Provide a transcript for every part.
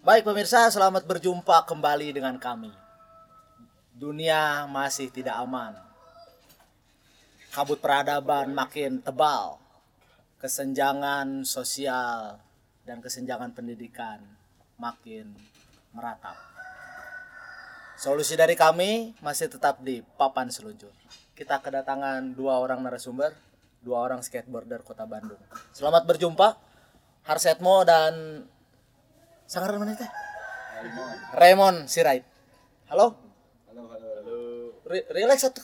Baik pemirsa, selamat berjumpa kembali dengan kami. Dunia masih tidak aman. Kabut peradaban makin tebal. Kesenjangan sosial dan kesenjangan pendidikan makin meratap. Solusi dari kami masih tetap di papan seluncur. Kita kedatangan dua orang narasumber, dua orang skateboarder kota Bandung. Selamat berjumpa, Harsetmo dan Sangaran mana teh? Raymond Sirait. Halo? Halo, halo, halo. Re relax satu.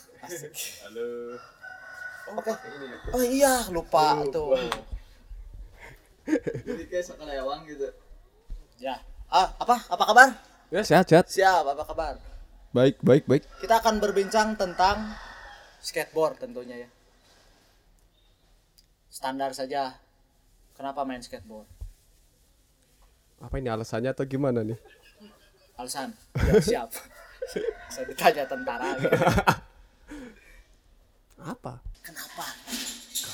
Halo. Oke. Oh iya, lupa tuh. Jadi kayak sekelewang gitu. Ya. Ah, apa? Apa kabar? Ya sehat sehat. Siap, apa kabar? Baik baik baik. Kita akan berbincang tentang skateboard tentunya ya. Standar saja. Kenapa main skateboard? Apa ini alasannya atau gimana nih? Alasan? Ya, siap. Saya ditanya tentara. Gitu. Apa? Kenapa?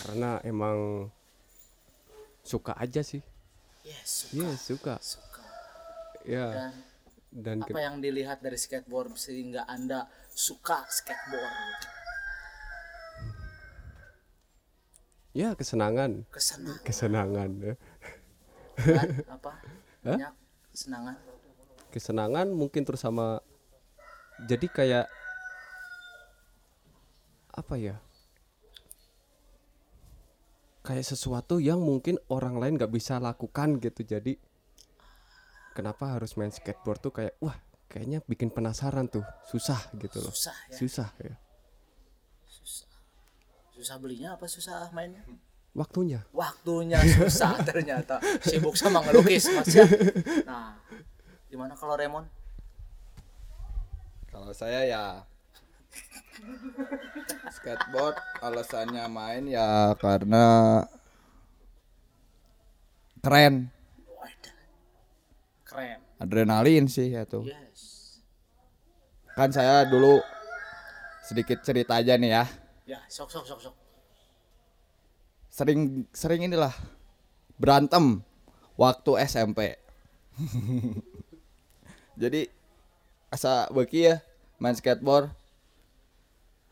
Karena emang suka aja sih. Yes, Iya suka. suka. Ya Dan dan apa ke- yang dilihat dari skateboard sehingga anda suka skateboard ya kesenangan kesenangan kesenangan ya. kan? apa banyak kesenangan. Kesenangan mungkin terus sama jadi kayak apa ya? Kayak sesuatu yang mungkin orang lain nggak bisa lakukan gitu. Jadi kenapa harus main skateboard tuh kayak wah kayaknya bikin penasaran tuh. Susah gitu loh. Susah ya. Susah ya. Susah belinya apa susah mainnya waktunya. Waktunya susah ternyata. Sibuk sama ngelukis mas ya. Nah gimana kalau Raymond? Kalau saya ya skateboard alasannya main ya karena keren, keren. Adrenalin sih ya tuh. yes. Kan saya dulu sedikit cerita aja nih ya. ya sok sok sok sok Sering sering inilah berantem waktu SMP. Jadi asa beki ya main skateboard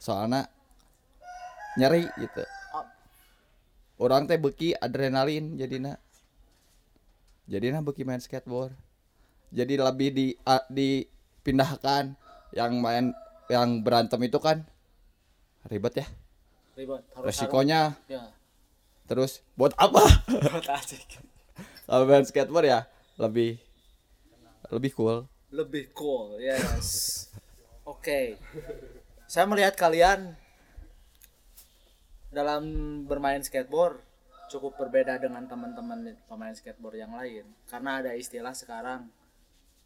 soalnya nyeri gitu. Orang teh beki adrenalin jadinya jadinya beki main skateboard. Jadi lebih di a- dipindahkan yang main yang berantem itu kan ribet ya. Ribet harus resikonya. harus- ya terus buat apa? Buat asik kalau main skateboard ya lebih lebih cool. Lebih cool yes. Oke. Saya melihat kalian dalam bermain skateboard cukup berbeda dengan teman-teman pemain skateboard yang lain. Karena ada istilah sekarang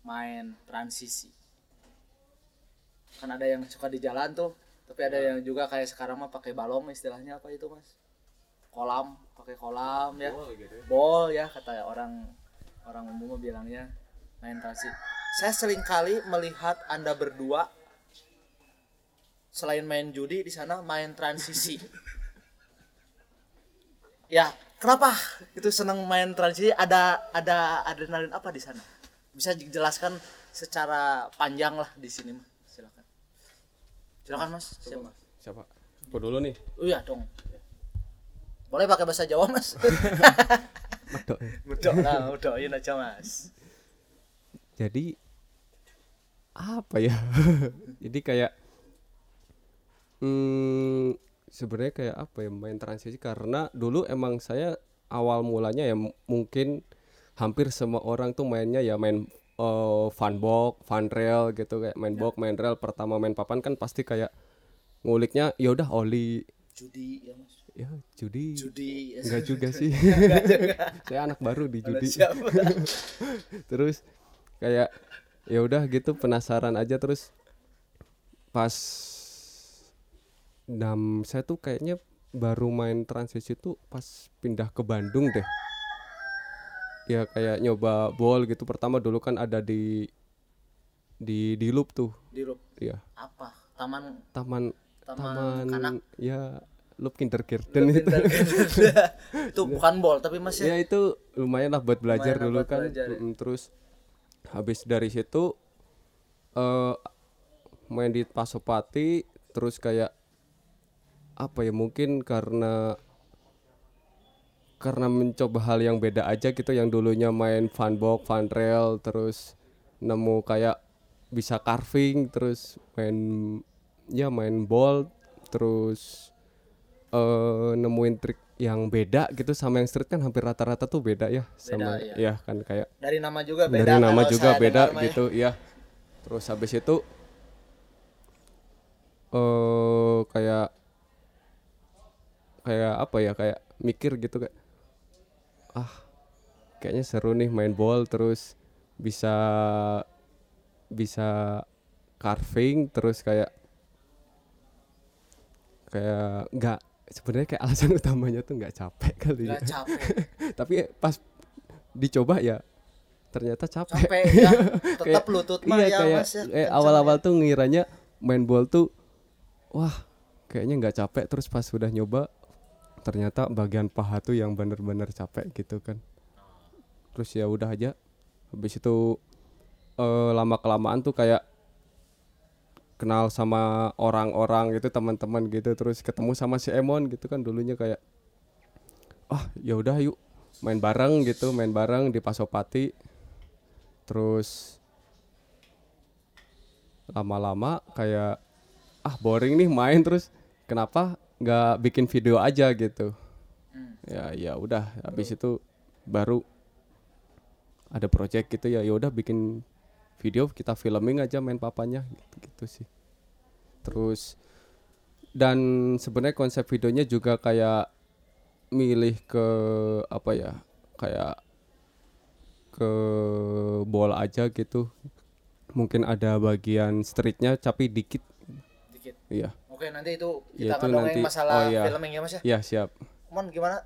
main transisi. Kan ada yang suka di jalan tuh tapi ada yang juga kayak sekarang mah pakai balong istilahnya apa itu mas kolam pakai kolam ya. Bol ya. Kata orang orang umum bilangnya main transisi saya sering kali melihat anda berdua selain main judi di sana main transisi. Ya kenapa itu senang main transisi? Ada ada adrenalin apa di sana? Bisa dijelaskan secara panjang lah di sini mah silakan. Silakan mas. Siapa siapa? Aku dulu nih. Oh iya dong boleh pakai bahasa Jawa mas? Medok. Ya. udah lah udah aja mas. Jadi apa ya? Jadi kayak hmm, sebenarnya kayak apa ya? Main transisi. Karena dulu emang saya awal mulanya ya mungkin hampir semua orang tuh mainnya ya main eh, fun box, fun rail gitu. Kayak main box, main rail pertama main papan kan pasti kayak nguliknya ya udah oli. Judi ya mas ya judi. Judi. Enggak juga sih. Saya anak baru di judi. terus kayak ya udah gitu penasaran aja. Terus pas dam saya tuh kayaknya baru main transisi tuh pas pindah ke Bandung deh. Ya kayak nyoba ball gitu. Pertama dulu kan ada di di di loop tuh. Di loop. Ya apa? Taman? Taman Taman taman kanak. ya loop kindergarten itu itu bukan bol tapi masih ya itu lumayan lah buat belajar Lumayan dulu buat kan. belajar ya. Terus habis dari situ eh main di Pasopati terus kayak apa ya mungkin karena karena mencoba hal yang beda aja gitu. Yang dulunya main funbox, fun rail terus nemu kayak bisa carving terus main ya main ball terus eh nemuin trik yang beda gitu sama yang street kan hampir rata-rata tuh beda ya sama iya. ya kan kayak Dari nama juga beda. dari nama juga beda mah ya. gitu ya terus habis itu eh kayak kayak apa ya kayak mikir gitu kayak ah kayaknya seru nih main ball terus bisa bisa carving terus kayak kayak nggak sebenarnya kayak alasan utamanya tuh nggak capek kali ya Nggak capek. tapi pas dicoba ya ternyata capek, Capek ya. Tetap Kayak- lutut mah iya, ya kayak, Mas ya. eh, Kencang awal-awal ya. tuh ngiranya main ball tuh wah kayaknya nggak capek terus pas sudah nyoba ternyata bagian paha tuh yang bener-bener capek gitu kan terus ya udah aja habis itu eh, lama kelamaan tuh kayak kenal sama orang-orang gitu teman-teman gitu terus ketemu sama si Emon gitu kan dulunya kayak ah ya udah yuk main bareng gitu main bareng di Pasopati. Terus lama-lama kayak ah boring nih main terus kenapa nggak bikin video aja gitu. Ya ya udah habis itu baru ada project gitu ya ya udah bikin video kita filming aja main papanya gitu gitu sih terus dan sebenarnya konsep videonya juga kayak milih ke apa ya kayak ke bola aja gitu mungkin ada bagian streetnya tapi dikit Dikit. iya Oke, nanti itu Ya, kita itu ngomongin nanti. masalah Oh, iya. filming ya Mas ya. ya siap Mon gimana?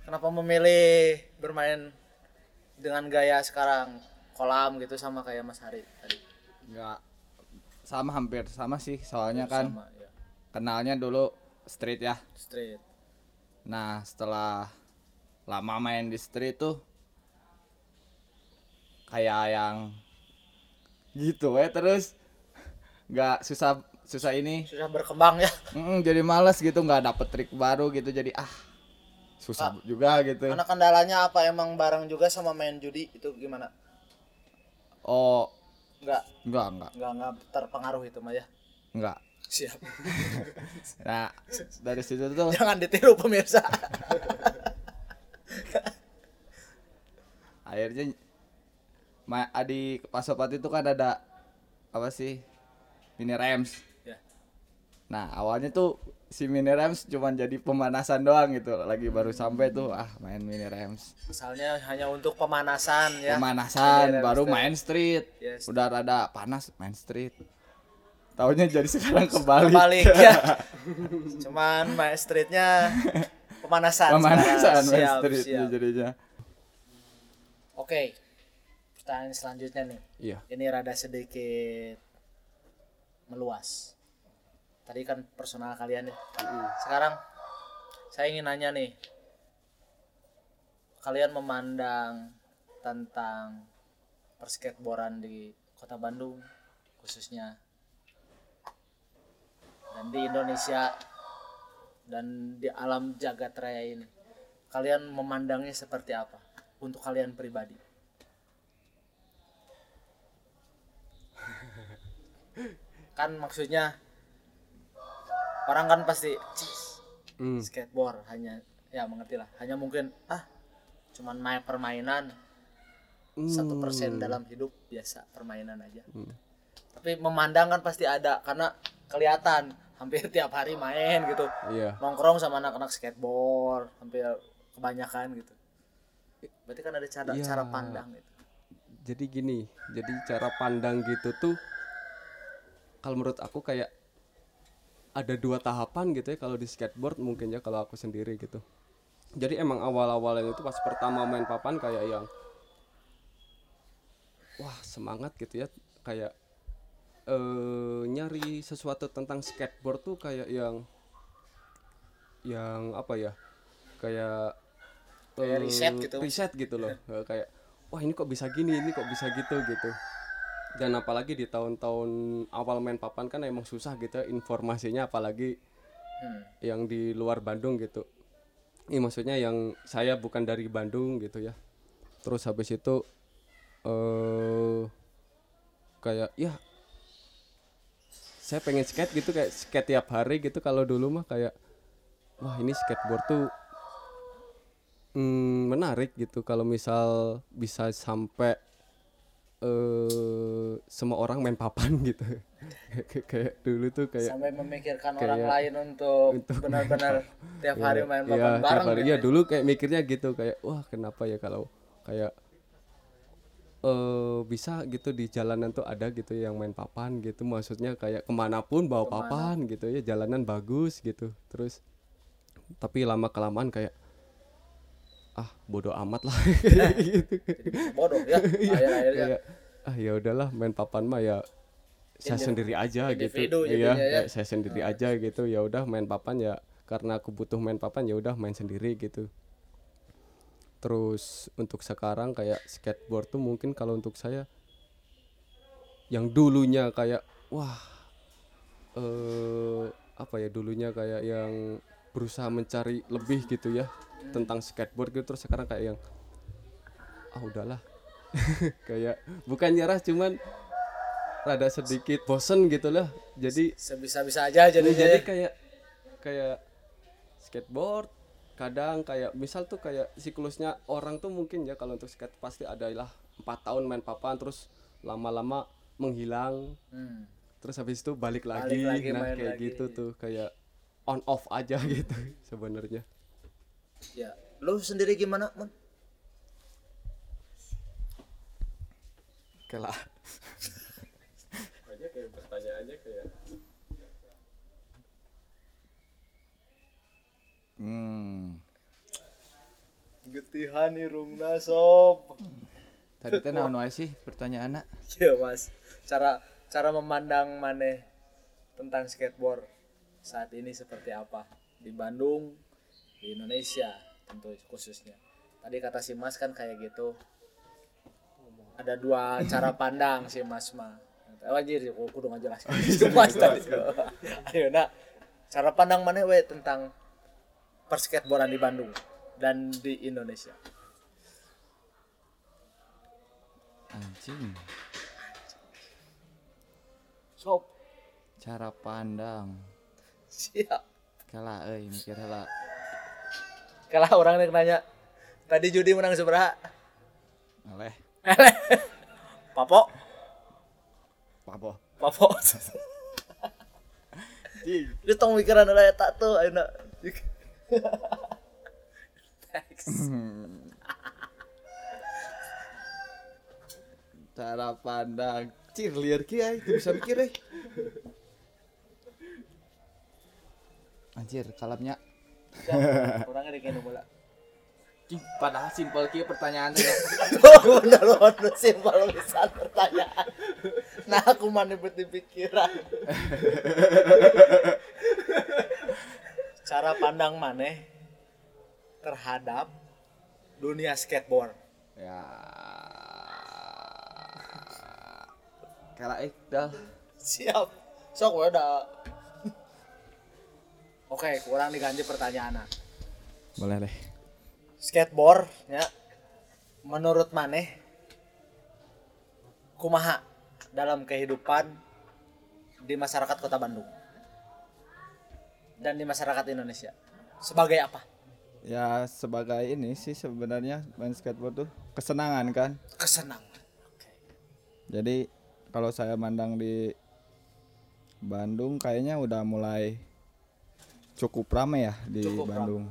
Kenapa memilih bermain dengan gaya sekarang kolam gitu sama kayak Mas Hari tadi? nggak sama hampir sama sih soalnya kan Sama, ya. kenalnya dulu street ya Street. nah setelah lama main di street tuh kayak yang gitu ya terus nggak susah susah ini Sudah berkembang ya. Mm, jadi males gitu nggak dapet trik baru gitu jadi ah susah juga gitu Karena kendalanya apa emang bareng juga sama main judi itu gimana? oh Enggak, enggak enggak enggak enggak terpengaruh itu mah ya. enggak Siap. nah dari situ tuh Jangan ditiru pemirsa. akhirnya ma di Pasopati itu kan ada apa sih mini rems ya. nah awalnya tuh si mini rems cuman jadi pemanasan doang gitu lagi baru sampai tuh ah main mini rems Asalnya hanya untuk pemanasan ya. pemanasan Mini rems baru main street Yes. udah rada panas main street Taunya jadi sekarang kembali Kebalik ya. Cuman main streetnya pemanasan. pemanasan main Siap, street siap. jadinya Oke. Pertanyaan selanjutnya nih. iya Ini rada sedikit meluas. Tadi kan personal kalian nih. Sekarang saya ingin nanya nih. Kalian memandang tentang perskateboardan di Kota Bandung khususnya dan di Indonesia dan di alam jagat raya ini. Kalian memandangnya seperti apa untuk kalian pribadi? kan maksudnya orang kan pasti "Cis, Hmm. skateboard hanya ya mengerti lah. Hanya mungkin ah cuman main permainan. Satu persen dalam hidup biasa permainan aja. Tapi memandang kan pasti ada karena kelihatan hampir tiap hari main gitu. Iya. Nongkrong sama anak-anak skateboard hampir kebanyakan gitu. Berarti kan ada cara Iya. cara pandang gitu. Jadi gini jadi cara pandang gitu tuh kalau menurut aku kayak ada dua tahapan gitu ya kalau di skateboard mungkin ya kalau aku sendiri gitu. Jadi emang awal-awalnya itu pas pertama main papan kayak yang wah semangat gitu ya. Kayak eh nyari sesuatu tentang skateboard tuh kayak yang yang apa ya kayak Kayak eh, riset gitu. riset gitu loh. Kayak wah ini kok bisa gini ini kok bisa gitu gitu dan apalagi di tahun-tahun awal main papan kan emang susah gitu ya, informasinya apalagi Hmm. yang di luar Bandung gitu. Ini maksudnya yang saya bukan dari Bandung gitu ya. Terus habis itu eh kayak ya saya pengen skate gitu kayak skate tiap hari gitu. Kalau dulu mah kayak wah ini skateboard tuh mm, menarik gitu. Kalau misal bisa sampai eh semua orang main papan gitu. Kayak- dulu tuh kayak sampai memikirkan kayak- orang lain untuk, untuk benar-benar tiap hari main Iya, papan tiap bareng hari. gitu Iya, ya. dulu kayak mikirnya gitu kayak wah kenapa ya kalau kayak eh bisa gitu di jalanan tuh ada gitu yang main papan gitu. Maksudnya kayak ke mana pun bawa papan gitu ya jalanan bagus gitu. Terus tapi lama kelamaan kayak ah bodoh amat lah. Gitu bodoh ya akhir-akhirnya kayak ah ya udahlah main papan mah ya saya sendiri aja gitu. iya ya. kayak saya sendiri aja gitu. Ya udah main papan ya karena aku butuh main papan ya udah main sendiri gitu. Terus untuk sekarang kayak skateboard tuh mungkin kalau untuk saya yang dulunya kayak wah eh apa ya dulunya kayak yang berusaha mencari lebih gitu ya tentang skateboard gitu terus sekarang kayak yang ah udahlah. Kayak bukan nyerah cuman rada sedikit bosen gitu lah. Jadi sebisa-bisa aja jadi jadi kayak kayak skateboard kadang kayak misal tuh kayak siklusnya orang tuh mungkin ya kalau untuk skate pasti adalah empat tahun main papan terus lama-lama menghilang. Hmm. terus habis itu balik Balik lagi, lagi, nah kayak lagi. gitu tuh kayak on off aja gitu sebenarnya ya lu sendiri gimana Mon? kayak lah aja kayak pertanyaannya kayak Hmm. getihan irungna sob Tadi teh naon wae sih pertanyaanna? iya mas cara cara memandang maneh tentang skateboard saat ini seperti apa di Bandung di Indonesia tentu khususnya tadi kata si Mas kan kayak gitu ada dua cara pandang si Mas mah Oh, anjir, aku kudu ngajelaskan si Mas tadi. Ayo, nak cara pandang mana we tentang perskateboardan di Bandung dan di Indonesia. Anjing. Sob, Cara pandang. siap. Kala euy mikir heula. Kalau orang yang nanya, tadi judi menang seberapa? Oleh. Papo, Papo. papo. Cing. Lu tong mikiran lah eta tuh, ayo nak. Thanks. Cara pandang. Cir liar ki ay, teu bisa mikir euy. Anjir, kalapnya. Orangnya di kene bola. Padahal simpel ki pertanyaan teh. Tuh, bener bener simpel bisa pertanyaan. Nah, aku mana beti pikiran. Cara pandang maneh terhadap dunia skateboard. ya. Kala dah. Siap. Sok udah. Oke, kurang diganti pertanyaannya. Boleh deh. Skateboard ya. Menurut maneh kumaha dalam kehidupan di masyarakat Kota Bandung dan di masyarakat Indonesia sebagai apa? Ya sebagai ini sih sebenarnya main skateboard tuh kesenangan kan. Kesenangan. Oke. Jadi kalau saya mandang di Bandung kayaknya udah mulai cukup rame ya di Cukup rame. Bandung.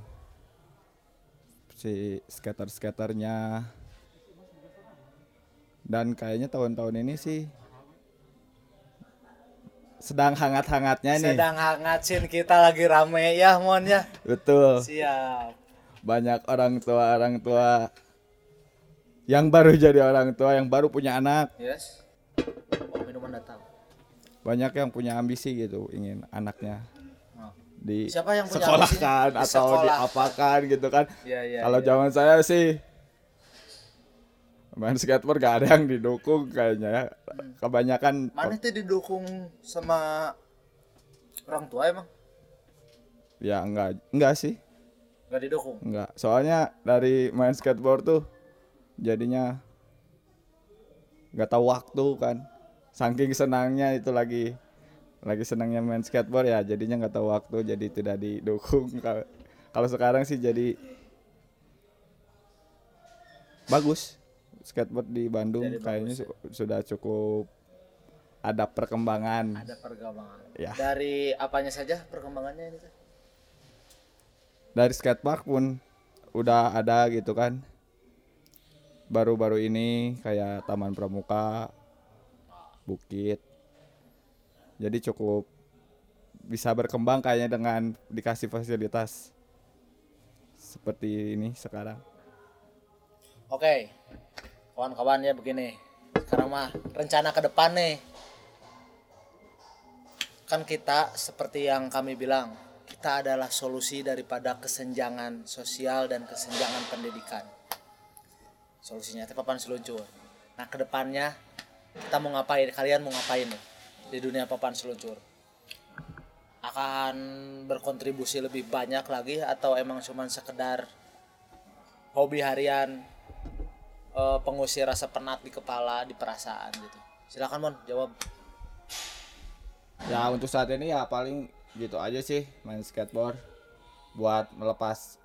Si skater-skaternya dan kayaknya tahun-tahun ini sih sedang hangat-hangatnya nih. Sedang hangat Sin kita lagi rame ya Mon ya. Betul. Siap. Banyak orang tua orang tua yang baru jadi orang tua yang baru punya anak Yes. Oh, minuman datang. banyak yang punya ambisi gitu ingin anaknya. Di Siapa yang punya sekolahkan ambisi? atau Disekolahkan. diapakan gitu kan Iya, iya. kalau iya. zaman saya sih main skateboard gak ada yang didukung kayaknya ya kebanyakan Mana tuh didukung sama orang tua emang? ya enggak enggak sih Gak didukung. enggak soalnya dari main skateboard tuh jadinya nggak tahu waktu kan saking senangnya itu lagi lagi senangnya main skateboard ya jadinya nggak tahu waktu jadi tidak didukung kalau sekarang sih jadi bagus skateboard di Bandung Jadi bagus kayaknya ya. su- sudah cukup ada perkembangan Ada perkembangan. Ya. Dari apanya saja perkembangannya ini dari skatepark pun udah ada gitu kan baru-baru ini kayak Taman Pramuka Bukit jadi cukup bisa berkembang kayaknya dengan dikasih fasilitas seperti ini sekarang Oke, kawan-kawan ya begini. Sekarang mah rencana ke depan nih. Kan kita seperti yang kami bilang, kita adalah solusi daripada kesenjangan sosial dan kesenjangan pendidikan. Solusinya itu papan seluncur. Nah, ke depannya kita mau ngapain? Kalian mau ngapain nih di dunia papan seluncur? Akan berkontribusi lebih banyak lagi atau emang cuman sekedar hobi harian eh, pengusir rasa penat di kepala di perasaan gitu. Silakan mon jawab. Ya untuk saat ini ya paling gitu aja sih main skateboard buat melepas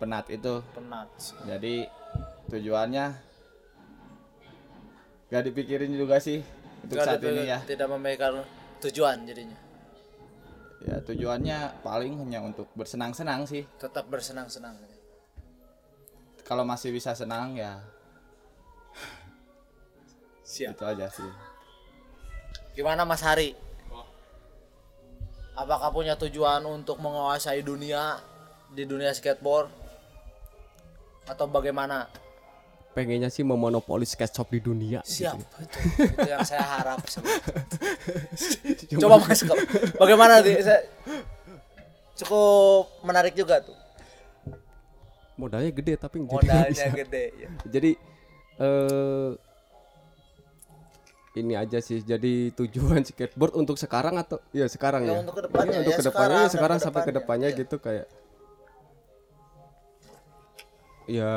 penat itu. Penat. Jadi tujuannya gak dipikirin juga sih untuk Nggak saat ini ya. tidak memikirkan tujuan jadinya. Ya tujuannya paling hanya untuk bersenang-senang sih. Tetap bersenang-senang. Kalau masih bisa senang ya. Siap. Itu aja sih. Gimana Mas Hari? Apakah punya tujuan untuk menguasai dunia di dunia skateboard? Atau bagaimana pengennya sih memonopoli skate shop di dunia siap gitu. itu, itu yang saya harap coba mas bagaimana sih saya cukup menarik juga tuh modalnya gede tapi jadi modalnya bisa. gede ya. jadi eh ini aja sih jadi tujuan skateboard untuk sekarang atau ya sekarang Ya, ya, untuk ke depannya, Iya, untuk ya, ke depannya sekarang ya sekarang sampai ke depannya, ke depannya ya. gitu kayak ya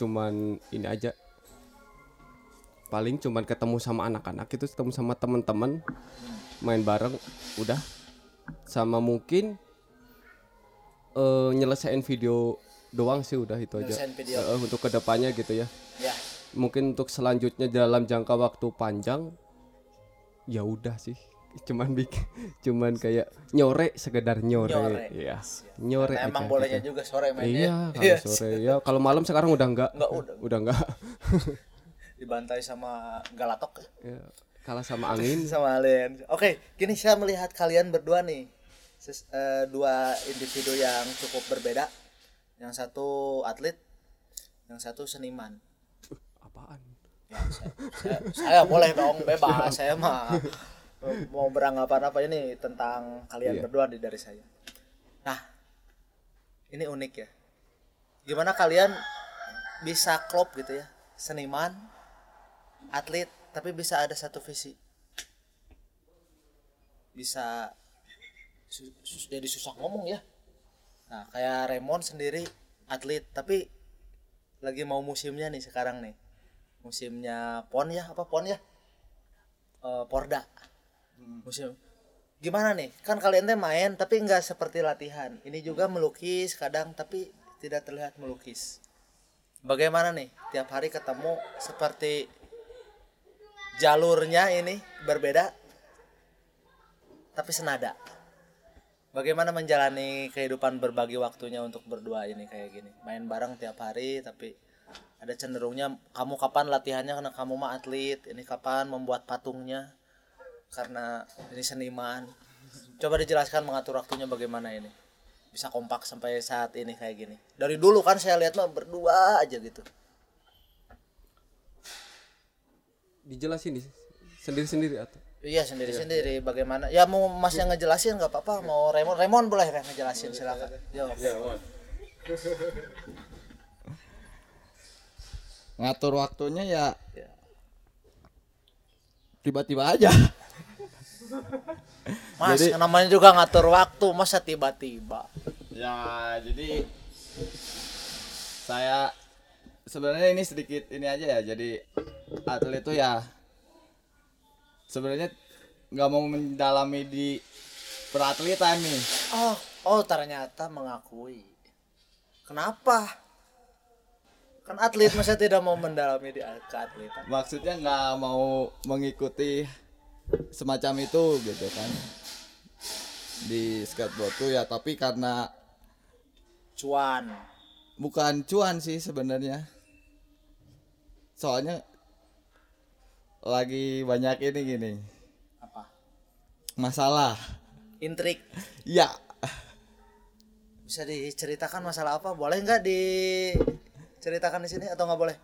cuman ini aja. Paling cuman ketemu sama anak-anak itu ketemu sama teman-teman main bareng udah. Sama mungkin eh nyelesain video doang sih udah itu aja. Video. Eh, untuk ke depannya gitu ya. Ya. Mungkin untuk selanjutnya dalam jangka waktu panjang ya udah sih cuman bikin cuman kayak nyore sekedar nyore, Nyore. ya nyore emang aja bolehnya gitu. juga sore mainnya iya kalau sore. Ya kalau malam sekarang udah enggak Enggak, udah. udah enggak dibantai sama galatok. Ya, kalah sama angin. Sama alien. Oke kini saya melihat kalian berdua nih. Ses- eh, dua individu yang cukup berbeda. Yang satu atlet yang satu seniman. Apaan? Ya, saya, saya, saya boleh dong bebas. Saya mah mau beranggapan apa ini tentang kalian Iya. berdua di dari saya. Nah ini unik ya. Gimana kalian bisa klop gitu ya? Seniman atlet tapi bisa ada satu visi. Bisa su- su- jadi susah ngomong ya. Nah kayak Raymond sendiri atlet tapi lagi mau musimnya nih sekarang nih. Musimnya pon ya apa pon ya? Eh, porda musim gimana nih? Kan kalian teh main tapi nggak seperti latihan. Ini juga melukis kadang tapi tidak terlihat melukis. Bagaimana nih? Tiap hari ketemu seperti jalurnya ini berbeda tapi senada. Bagaimana menjalani kehidupan berbagi waktunya untuk berdua ini kayak gini? Main bareng tiap hari tapi ada cenderungnya kamu kapan latihannya? Karena kamu mah atlet ini kapan? Membuat patungnya karena ini seniman. Coba dijelaskan mengatur waktunya bagaimana ini. Bisa kompak sampai saat ini kayak gini. Dari dulu kan saya lihat mah berdua aja gitu. Dijelasin di sendiri-sendiri atau? Iya sendiri sendiri bagaimana? Ya mau mas yang ngejelasin nggak apa-apa. Mau Raymond Raymond boleh Ren, ngejelasin silakan. Yo. ngatur waktunya ya Ya. tiba-tiba aja Mas, Jadi- namanya juga ngatur waktu, masa tiba-tiba. ya jadi saya sebenarnya ini sedikit ini aja ya jadi atlet itu ya sebenarnya nggak mau mendalami di peratletan nih Oh, oh ternyata mengakui. Kenapa? Kan atlet masa tidak mau mendalami di keatletan. maksudnya nggak mau mengikuti semacam itu gitu kan di skateboard tuh ya tapi karena Cuan. bukan cuan sih sebenarnya soalnya lagi banyak ini gini Apa? masalah Intrik. ya Bisa diceritakan masalah apa? Boleh nggak diceritakan di sini atau nggak boleh?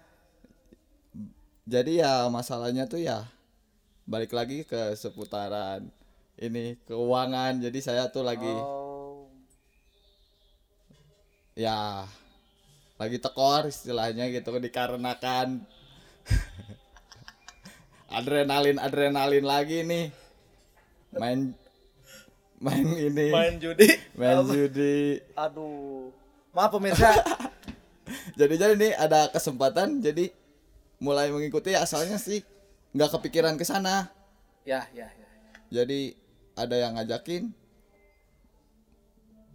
jadi ya masalahnya tuh ya balik lagi ke seputaran ini keuangan jadi saya tuh lagi Oh. ya lagi tekor istilahnya gitu dikarenakan adrenalin adrenalin lagi nih main main ini Main judi. main judi Aduh. Maaf pemirsa. jadi jadi nih ada kesempatan jadi mulai mengikuti asalnya sih nggak kepikiran ke sana ya, ya, ya. jadi ada yang ngajakin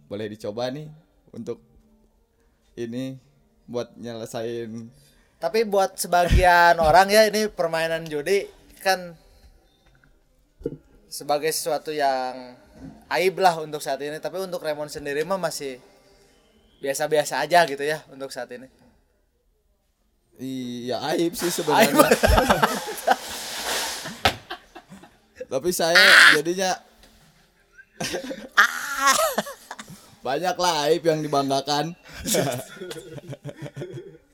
boleh dicoba nih untuk ini buat nyelesain Tapi buat sebagian orang ya ini permainan judi kan sebagai sesuatu yang aib lah untuk saat ini. Tapi untuk Raymond sendiri mah masih biasa-biasa aja gitu ya untuk saat ini. iya aib sih sebenarnya tapi saya jadinya banyak lah aib yang dibanggakan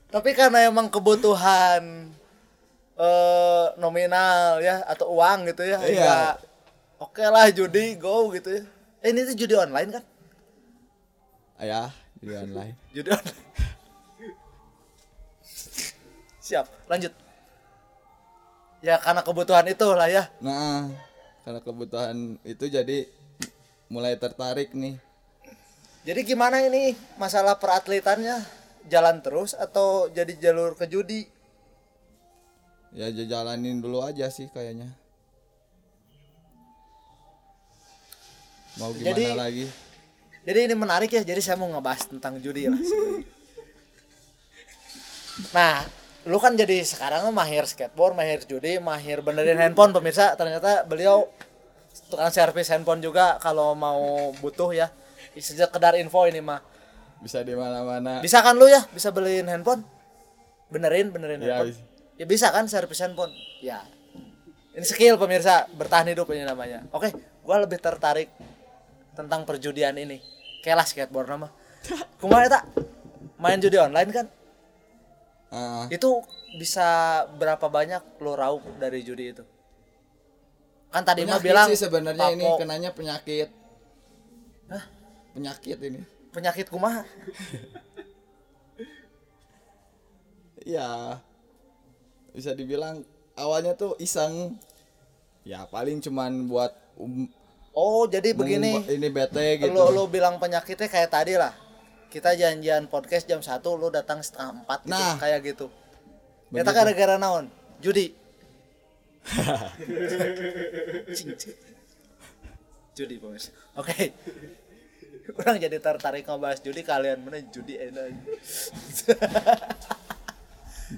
Tapi karena emang kebutuhan eh nominal ya atau uang gitu ya. Iya. hingga Oke lah judi go gitu ya. Eh ini tuh judi online kan? ya di online Judi online. Siap, lanjut. Ya karena kebutuhan itu lah ya. nah karena kebutuhan itu jadi mulai tertarik nih Jadi gimana ini masalah peratletannya? Jalan terus atau jadi jalur ke judi? ya jalanin dulu aja sih kayaknya mau gimana Jadi- lagi Jadi ini menarik ya. Jadi saya mau ngebahas tentang judi lah. nah, lu kan jadi sekarang mah mahir skateboard, mahir judi, mahir benerin handphone pemirsa. Ternyata beliau tukang servis handphone juga kalau mau butuh ya. Sekedar info ini mah. bisa di mana-mana Bisa kan lu ya? Bisa beliin handphone? Benerin, benerin Ya, handphone. bisa. Ya bisa kan servis handphone? Ya. Ini skill pemirsa, bertahan hidup ini namanya. Oke, gua lebih tertarik tentang perjudian ini. Kelas skateboard nama. Kumaha eta? Main judi online kan? Ah, Itu bisa berapa banyak lo raup dari judi itu? Kan tadi mah bilang sih sebenarnya ini kenanya penyakit Hah? penyakit ini penyakit kumaha? ya bisa dibilang awalnya tuh iseng ya paling cuman buat um, Oh, jadi begini. ini bete gitu Lo lo bilang penyakitnya kayak tadi lah. Kita janjian podcast jam 1 lo datang setengah 4 gitu, Nah. kayak gitu. Kita gara-gara naon? Judi. Judi pemirsa. Oke. Orang jadi tertarik ngebahas judi kalian mana judi enak.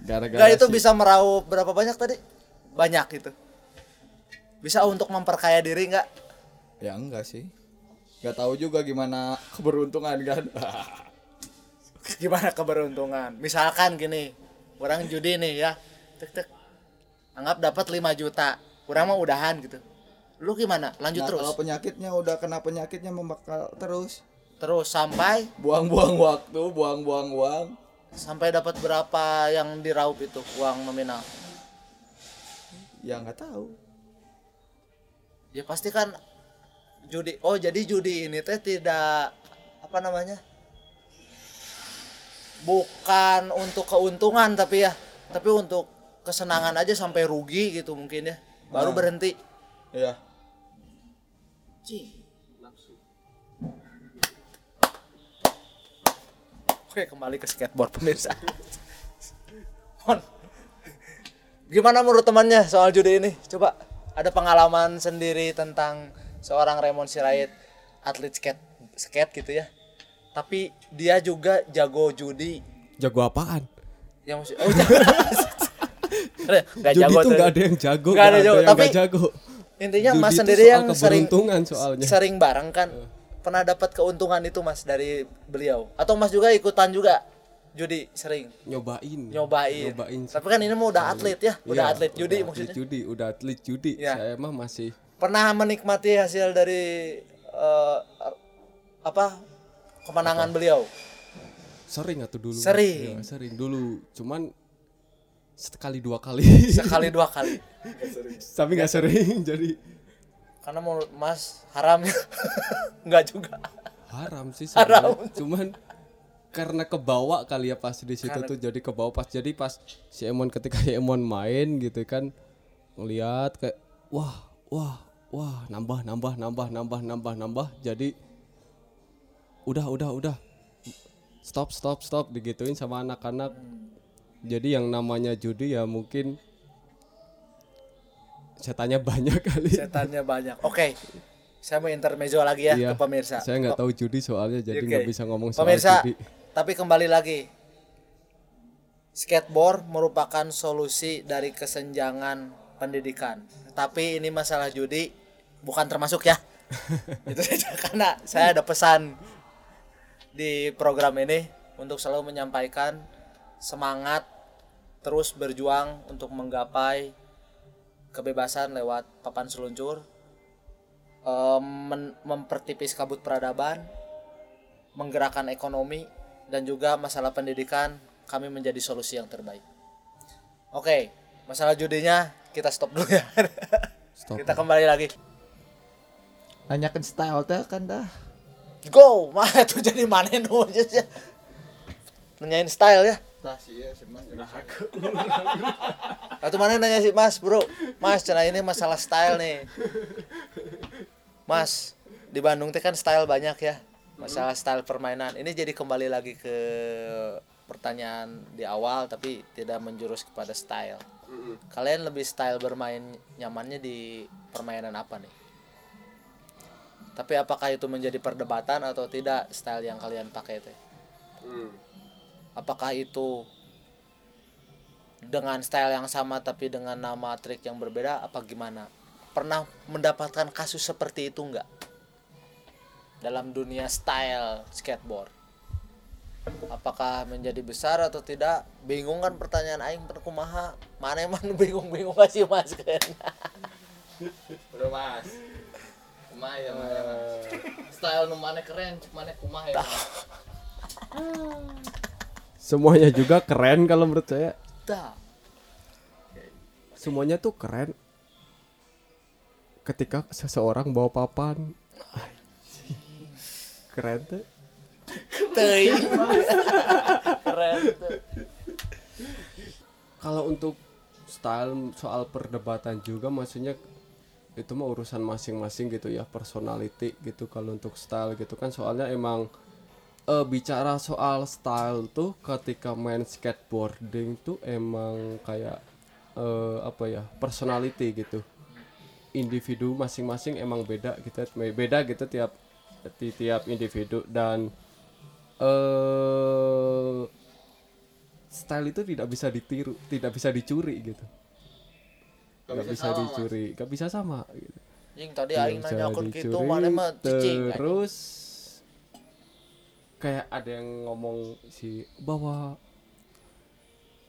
gara-gara itu bisa meraup berapa banyak tadi? Banyak itu. Bisa untuk memperkaya diri nggak? ya enggak sih nggak tahu juga gimana keberuntungan kan. Gimana keberuntungan? Misalkan gini orang judi nih ya tek tek. Anggap dapat 5 juta orang mah udahan gitu. Lu gimana? Lanjut nah, terus. kalau penyakitnya udah kena penyakitnya membakal terus? Terus sampai? Buang-buang waktu buang-buang uang. Sampai dapat berapa yang diraup itu uang nominal? Ya nggak tahu. Ya pasti kan judi oh jadi judi ini teh tidak apa namanya bukan untuk keuntungan tapi ya tapi untuk kesenangan aja sampai rugi gitu mungkin ya baru berhenti Iya. Cing. Oke kembali ke skateboard pemirsa. Gimana menurut temannya soal judi ini? Coba ada pengalaman sendiri tentang seorang Raymond Sirait atlet skate skate gitu ya. Tapi dia juga jago judi. Jago apaan? Yang maksud oh, jago. Nggak Judi jago tuh nggak ada yang jago, Nggak ada jago, yang tapi jago. Intinya Judi Mas sendiri yang sering soalnya. sering bareng kan pernah dapat keuntungan itu Mas dari beliau atau Mas juga ikutan juga judi sering Nyobain. nyobain. Nyobain. Tapi kan ini mah udah atlet ya, udah Iya, atlet judi udah maksudnya. Atlet judi, udah atlet judi. Iya. Saya mah masih Pernah menikmati hasil dari eh, apa kemenangan beliau? sering atau dulu. Sering. Iya, sering dulu. Cuman sekali dua kali. Sekali dua kali. Tapi nggak sering jadi Karena menurut Mas haram ya. Enggak juga. haram sih Haram. sebenarnya. Cuman karena kebawa kali ya pas di situ Karena- tuh jadi kebawa pas jadi pas si Emon ketika si Emon main gitu kan ngeliat kayak wah wah wah nambah nambah nambah nambah nambah nambah jadi udah udah udah stop stop stop digituin sama anak-anak jadi yang namanya judi ya mungkin setannya banyak kali Setannya banyak. Oke. Saya mau intermezzo lagi ya Iya, ke pemirsa. saya nggak tahu judi soalnya jadi nggak bisa ngomong soal Pemirsa, judi tapi kembali lagi. Skateboard merupakan solusi dari kesenjangan pendidikan. Tapi ini masalah judi bukan termasuk ya. Itu saja karena saya ada pesan di program ini untuk selalu menyampaikan semangat terus berjuang untuk menggapai kebebasan lewat papan seluncur mempertipis kabut peradaban menggerakkan ekonomi dan juga masalah pendidikan kami menjadi solusi yang terbaik. Oke, masalah judinya kita stop dulu ya. Stop. kita kembali lagi. Nanyakan style teh kan dah. Go, mah itu jadi mana nu ya. Nanyain style ya. Tah sih ya sih Mas. Atau mana nanya sih Mas, Bro? Mas, cenah ini masalah style nih. Mas, di Bandung teh kan style banyak ya. Masalah style permainan. Ini jadi kembali lagi ke pertanyaan di awal tapi tidak menjurus kepada style. Kalian lebih style bermain nyamannya di permainan apa nih? Tapi apakah itu menjadi perdebatan atau tidak style yang kalian pakai teh? Apakah itu dengan style yang sama tapi dengan nama trik yang berbeda apa gimana? Pernah mendapatkan kasus seperti itu enggak? Dalam dunia style skateboard. Apakah menjadi besar atau tidak? Bingung kan pertanyaan aing pernah kumaha? Mana emang bingung-bingung kasih Mas kan? Udah Mas. Kumaha ya Mas. Style nu mana keren, mana kumaha ya. Semuanya juga keren kalau menurut saya Dah. semuanya tuh keren ketika seseorang bawa papan keren tuh. Keren tuh. kalau untuk style soal perdebatan juga maksudnya itu mah urusan masing-masing gitu ya personality gitu kalau untuk style gitu kan. Soalnya emang eh, bicara soal style tuh ketika main skateboarding tuh emang kayak eh, apa ya personality gitu. Individu masing-masing emang beda gitu beda gitu tiap ti- tiap individu dan eh style itu tidak bisa ditiru tidak bisa dicuri gitu nggak bisa, sama, Mas. dicuri nggak bisa sama gitu. Jing tadi aing nanya akun gitu mana mah cicing. terus kayak ada yang ngomong si bahwa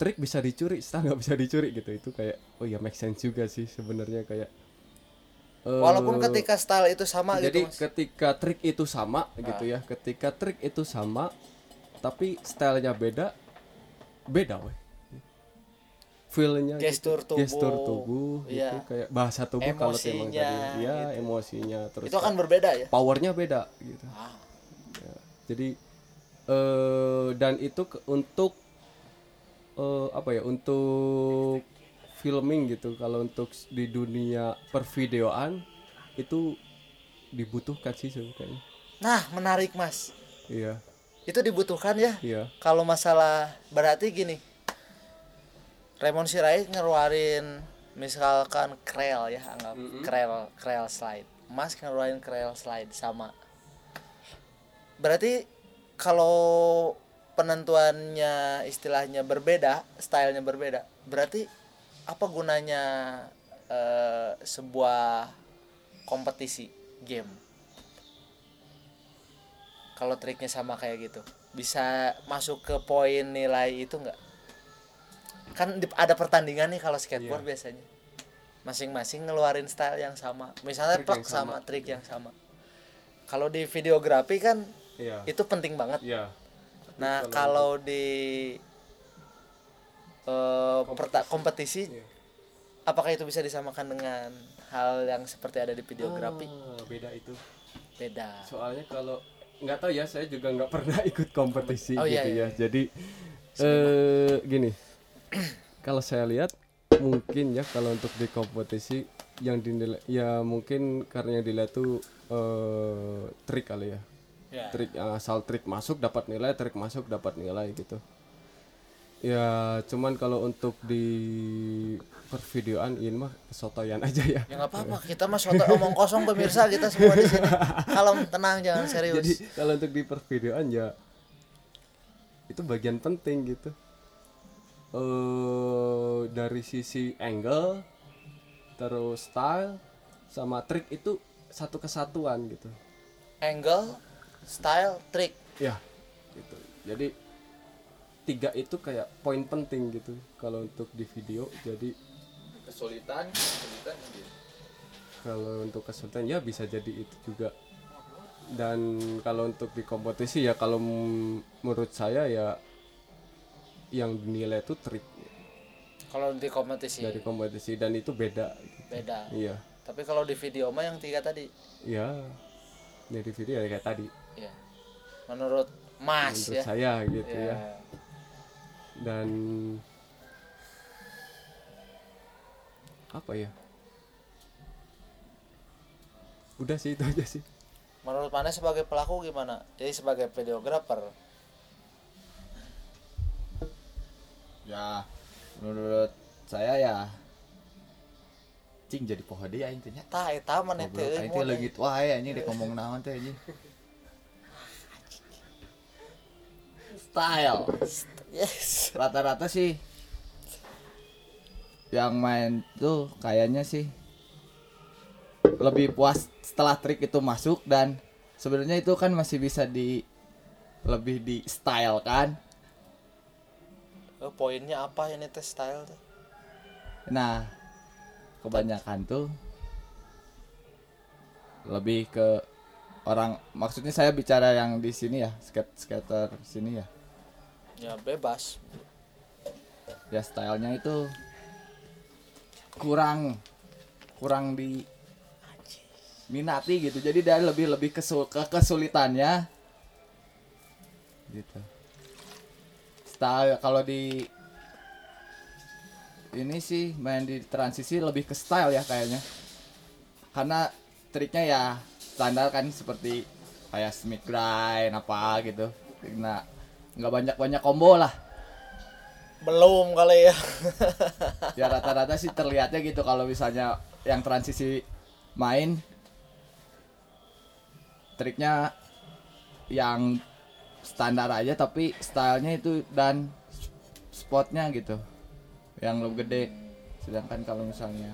trik bisa dicuri style nggak bisa dicuri gitu itu kayak oh ya make sense juga sih sebenarnya kayak eh, Walaupun ketika style itu sama jadi gitu Mas. ketika trik itu sama gitu ya ketika trik itu sama tapi stylenya beda beda weh feelnya Gestur gitu. tubuh. gestur tubuh gitu Iya. kayak bahasa tubuh kalau emang tadi ya gitu. emosinya terus Itu akan berbeda ya. powernya beda gitu Ah. Ya, jadi eh dan itu ke- untuk eh, apa ya untuk filming gitu kalau untuk di dunia pervideoan itu dibutuhkan sih sebenarnya Nah, menarik Mas. iya Itu dibutuhkan ya. iya Kalau masalah berarti gini. Raymond Sirait ngeluarin misalkan krel ya, anggap krel krel slide. Mas ngeluarin krel slide sama. Berarti kalau penentuannya istilahnya berbeda, stylenya berbeda, berarti apa gunanya eh, sebuah kompetisi game? Kalau triknya sama kayak gitu, bisa masuk ke poin nilai itu nggak? Kan ada pertandingan nih kalau skateboard biasanya, masing-masing ngeluarin style yang sama, misalnya Trik yang sama, sama. trik yang sama. Kalau di videografi kan iya itu penting banget. iya Nah kalau di eh, perta- kompetisi, Iya. apakah itu bisa disamakan dengan hal yang seperti ada di videografi? Ah, beda itu Beda. soalnya kalau nggak tahu ya saya juga nggak pernah ikut kompetisi Oh, iya, gitu iya. ya jadi eh gini kalau saya lihat mungkin ya kalau untuk di kompetisi yang dinilai ya mungkin karena yang dilihat tuh eh trik kali ya Ya. trik yang asal trik masuk dapat nilai trik masuk dapat nilai gitu ya cuman kalau untuk di pervideoan ini mah kesotoyan aja ya Ya nggak apa-apa, kita mah suatu omong kosong pemirsa kita semua di sini. Kalem, tenang, jangan serius. jadi kalau untuk di pervideoan ya itu bagian penting gitu eh dari sisi angle terus style sama trik itu satu kesatuan gitu Angle, style, trik. ya gitu jadi tiga itu kayak poin penting gitu kalau untuk di video jadi kesulitan kesulitan gitu. kalau untuk kesulitan ya bisa jadi itu juga dan kalau untuk di kompetisi ya kalau menurut saya ya yang dinilai itu trik Kalau di kompetisi dari kompetisi dan itu beda beda. iya Tapi kalau di video mah yang tiga tadi, ya dari video ya kayak tadi ya. Menurut Mas menurut ya. saya gitu Ya. ya dan apa ya udah sih itu aja sih Menurut mana sebagai pelaku gimana? Jadi sebagai videografer, ya menurut saya ya cing jadi pohon dia intinya. Tah eta teh Goblok, euy, aing teh leungit wae anjing dikomong naon teh anjing. Style. Yes. rata-rata sih yang main tuh kayaknya sih lebih puas setelah trik itu masuk dan sebenarnya itu kan masih bisa di lebih di style kan Eh, poinnya apa ini teh style teh? nah kebanyakan tuh lebih ke orang maksudnya saya bicara yang di sini ya skate skater sini ya Ya bebas. ya stylenya itu kurang kurang di minati gitu jadi dari lebih lebih kesul ke kesulitannya gitu style kalau di ini sih main di transisi lebih ke style ya kayaknya. Karena triknya ya standar kan seperti kayak smith grind apa gitu. Nah nggak banyak banyak combo lah. Belum kali ya. ya rata-rata sih terlihatnya gitu kalau misalnya yang transisi main. Triknya yang standar aja tapi stylenya itu dan spotnya gitu yang lebih gede sedangkan kalau misalnya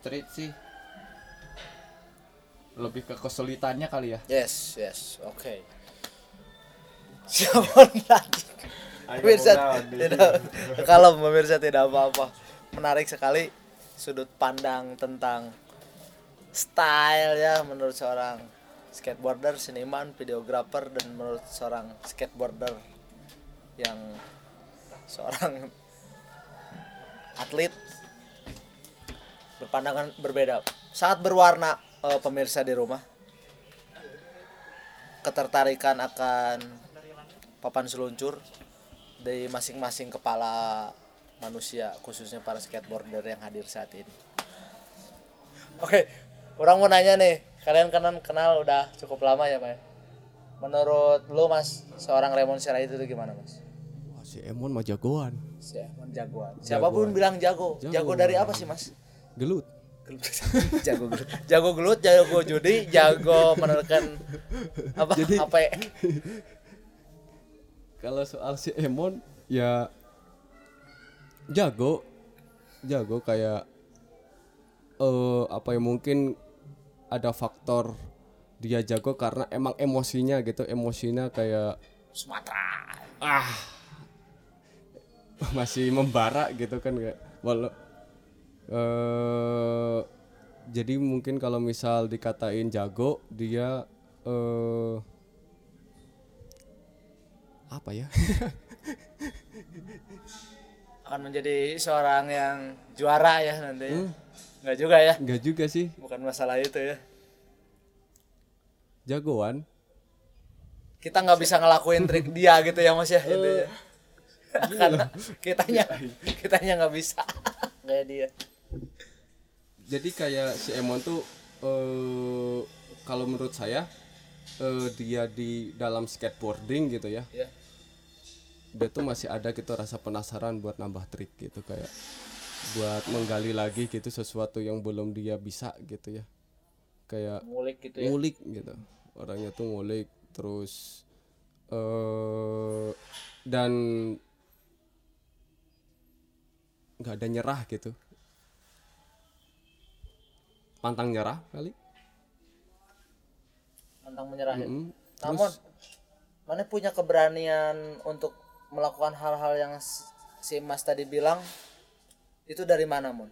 street sih lebih ke kesulitannya kali ya Yes, yes, oke. Siapa tadi? Pemirsa tidak kalau pemirsa tidak apa-apa. Menarik sekali sudut pandang tentang style ya menurut seorang skateboarder, seniman, videografer dan menurut seorang skateboarder yang seorang atlet berpandangan berbeda sangat berwarna eh, pemirsa di rumah ketertarikan akan papan seluncur dari masing-masing kepala manusia khususnya para skateboarder yang hadir saat ini. Oke, orang mau nanya nih, kalian kan kenal udah cukup lama ya, Pak? Menurut lu Mas, seorang Raymond Sirait itu gimana, Mas? Wah, si Emon mah jagoan. Siapa jagoan? Siapa pun bilang jago. Jago dari apa sih, Mas? Gelut. jago gelut. Jago gelut, jago judi, jago menekan apa apa ya? Kalau soal si Emon ya jago jago kayak eh apa ya mungkin ada faktor dia jago karena emang emosinya gitu emosinya kayak Sumatera. ah masih membara gitu kan kayak walau eh jadi mungkin kalau misal dikatain jago dia eh apa ya akan menjadi seorang yang juara ya nanti. Enggak juga ya. Enggak juga sih Bukan masalah itu ya. jagoan Kita nggak bisa ngelakuin trik dia gitu ya Mas ya intinya. Karena kitanya kitanya nggak bisa kayak dia. jadi kayak si Emon tuh eh kalau menurut saya eh dia di dalam skateboarding gitu ya Ya. dia tuh masih ada gitu rasa penasaran buat nambah trik gitu kayak buat menggali lagi gitu sesuatu yang belum dia bisa gitu ya kayak Ngulik gitu ya. ngulik gitu orangnya tuh ngulik terus eh dan nggak ada nyerah gitu pantang nyerah kali Tentang menyerah. ya. Mm. Namun mana punya keberanian untuk melakukan hal-hal yang si Mas tadi bilang itu dari mana, Mon?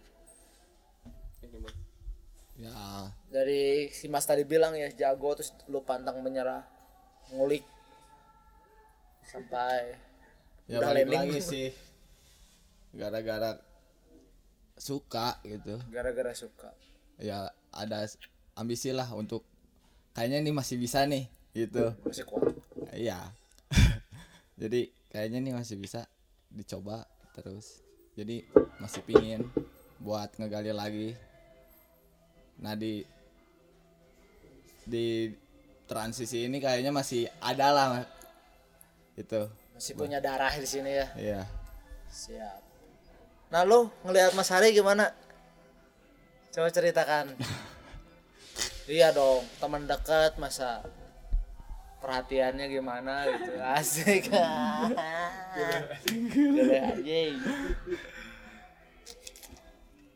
ya. Dari si Mas tadi bilang ya jago terus lu pantang menyerah, ngulik. Sampai ya Udah balik lagi sih. Gara-gara suka gitu. Gara-gara suka. ya ada ambisi lah untuk kayaknya ini masih bisa nih gitu. Masih kuat. iya. Jadi kayaknya nih masih bisa dicoba terus jadi masih pingin buat ngegali lagi nah di di transisi ini kayaknya masih ada lah itu Masih punya darah di sini ya. iya Siap. Nah lu ngelihat Mas Hari gimana? Coba ceritakan. iya dong, teman dekat masa perhatiannya gimana gitu. Asik.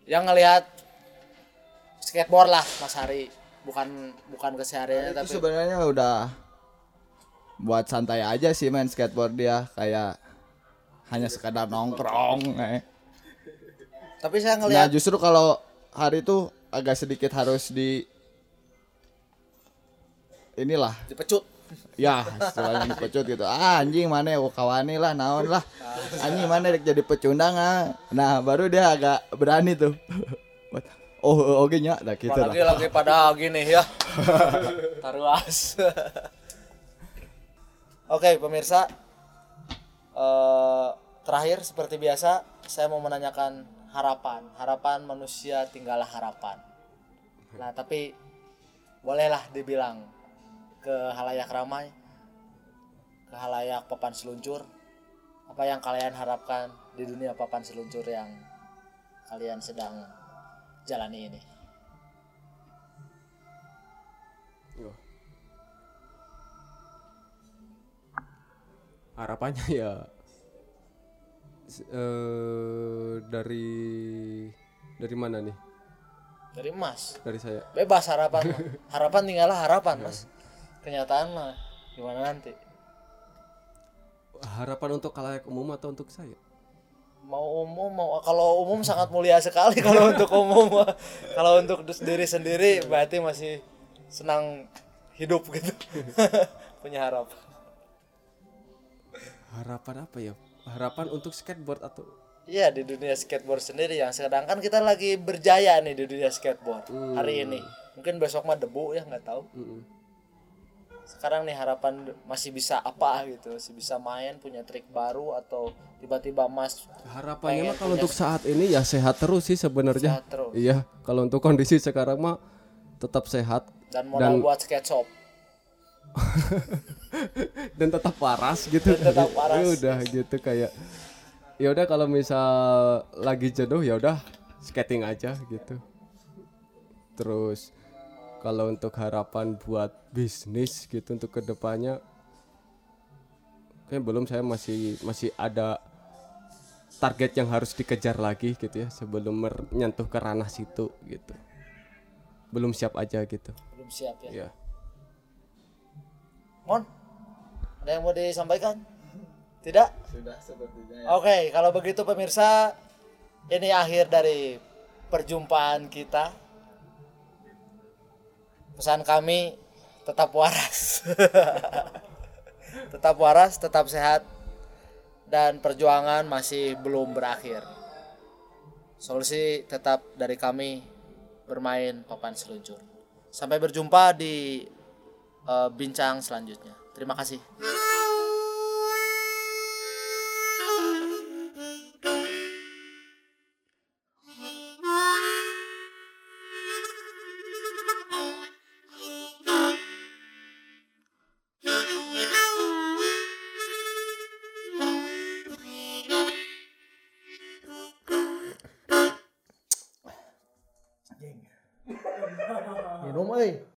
Yang ngelihat skateboard lah Mas Hari, bukan bukan kesehariannya itu tapi sebenarnya udah buat santai aja sih main skateboard dia kayak hanya sekadar nongkrong eh. tapi saya Nah ngelihat justru kalau hari itu agak sedikit harus di inilah dipecut. Ya istilahnya dipecut gitu ah, anjing mana ya kawani lah naon lah anjing mana jadi pecundang ah nah baru dia agak berani tuh oh oke nya dah gitu Apalagi lah lagi pada gini ya. Taruas. Oke, pemirsa. Eh, terakhir seperti biasa, saya mau menanyakan harapan. Harapan manusia tinggallah harapan. Nah, tapi bolehlah dibilang ke halayak ramai, ke halayak papan seluncur, apa yang kalian harapkan di dunia papan seluncur yang kalian sedang jalani ini. Wah. harapannya ya eh, dari dari mana nih Dari Mas. dari saya bebas harapan harapan tinggallah harapan mas kenyataan mah gimana nanti? Harapan untuk kalayak umum atau untuk saya? Mau umum mau kalau umum sangat mulia sekali. Kalau untuk umum kalau untuk diri sendiri berarti masih senang hidup gitu. Punya harapan. Harapan apa ya? Harapan untuk skateboard atau? Iya di dunia skateboard sendiri. Yang sedangkan kita lagi berjaya nih di dunia skateboard hari ini. Mungkin besok mah debu ya nggak tahu. Mm-mm. Sekarang nih harapan masih bisa apa gitu masih bisa main punya trik baru atau tiba-tiba mas Harapannya mah kalau punya untuk saat ini ya sehat terus sih sebenarnya. Iya, kalau untuk kondisi sekarang mah tetap sehat dan modal buat skate shop dan tetap waras gitu. Dan tetap waras. Ya udah gitu kayak ya udah kalau misal lagi jenuh ya udah skating aja gitu. Terus kalau untuk harapan buat bisnis gitu untuk ke depannya kayak belum saya masih masih ada target yang harus dikejar lagi gitu ya sebelum menyentuh ke ranah situ gitu. Belum siap aja gitu. Belum siap ya? Ya Mon ada yang mau disampaikan? Tidak? Sudah sepertinya Oke, kalau begitu pemirsa, ini akhir dari perjumpaan kita. Pesan kami tetap waras. tetap waras, tetap sehat dan perjuangan masih belum berakhir. Solusi tetap dari kami bermain papan seluncur. Sampai berjumpa di eh, bincang selanjutnya. Terima kasih.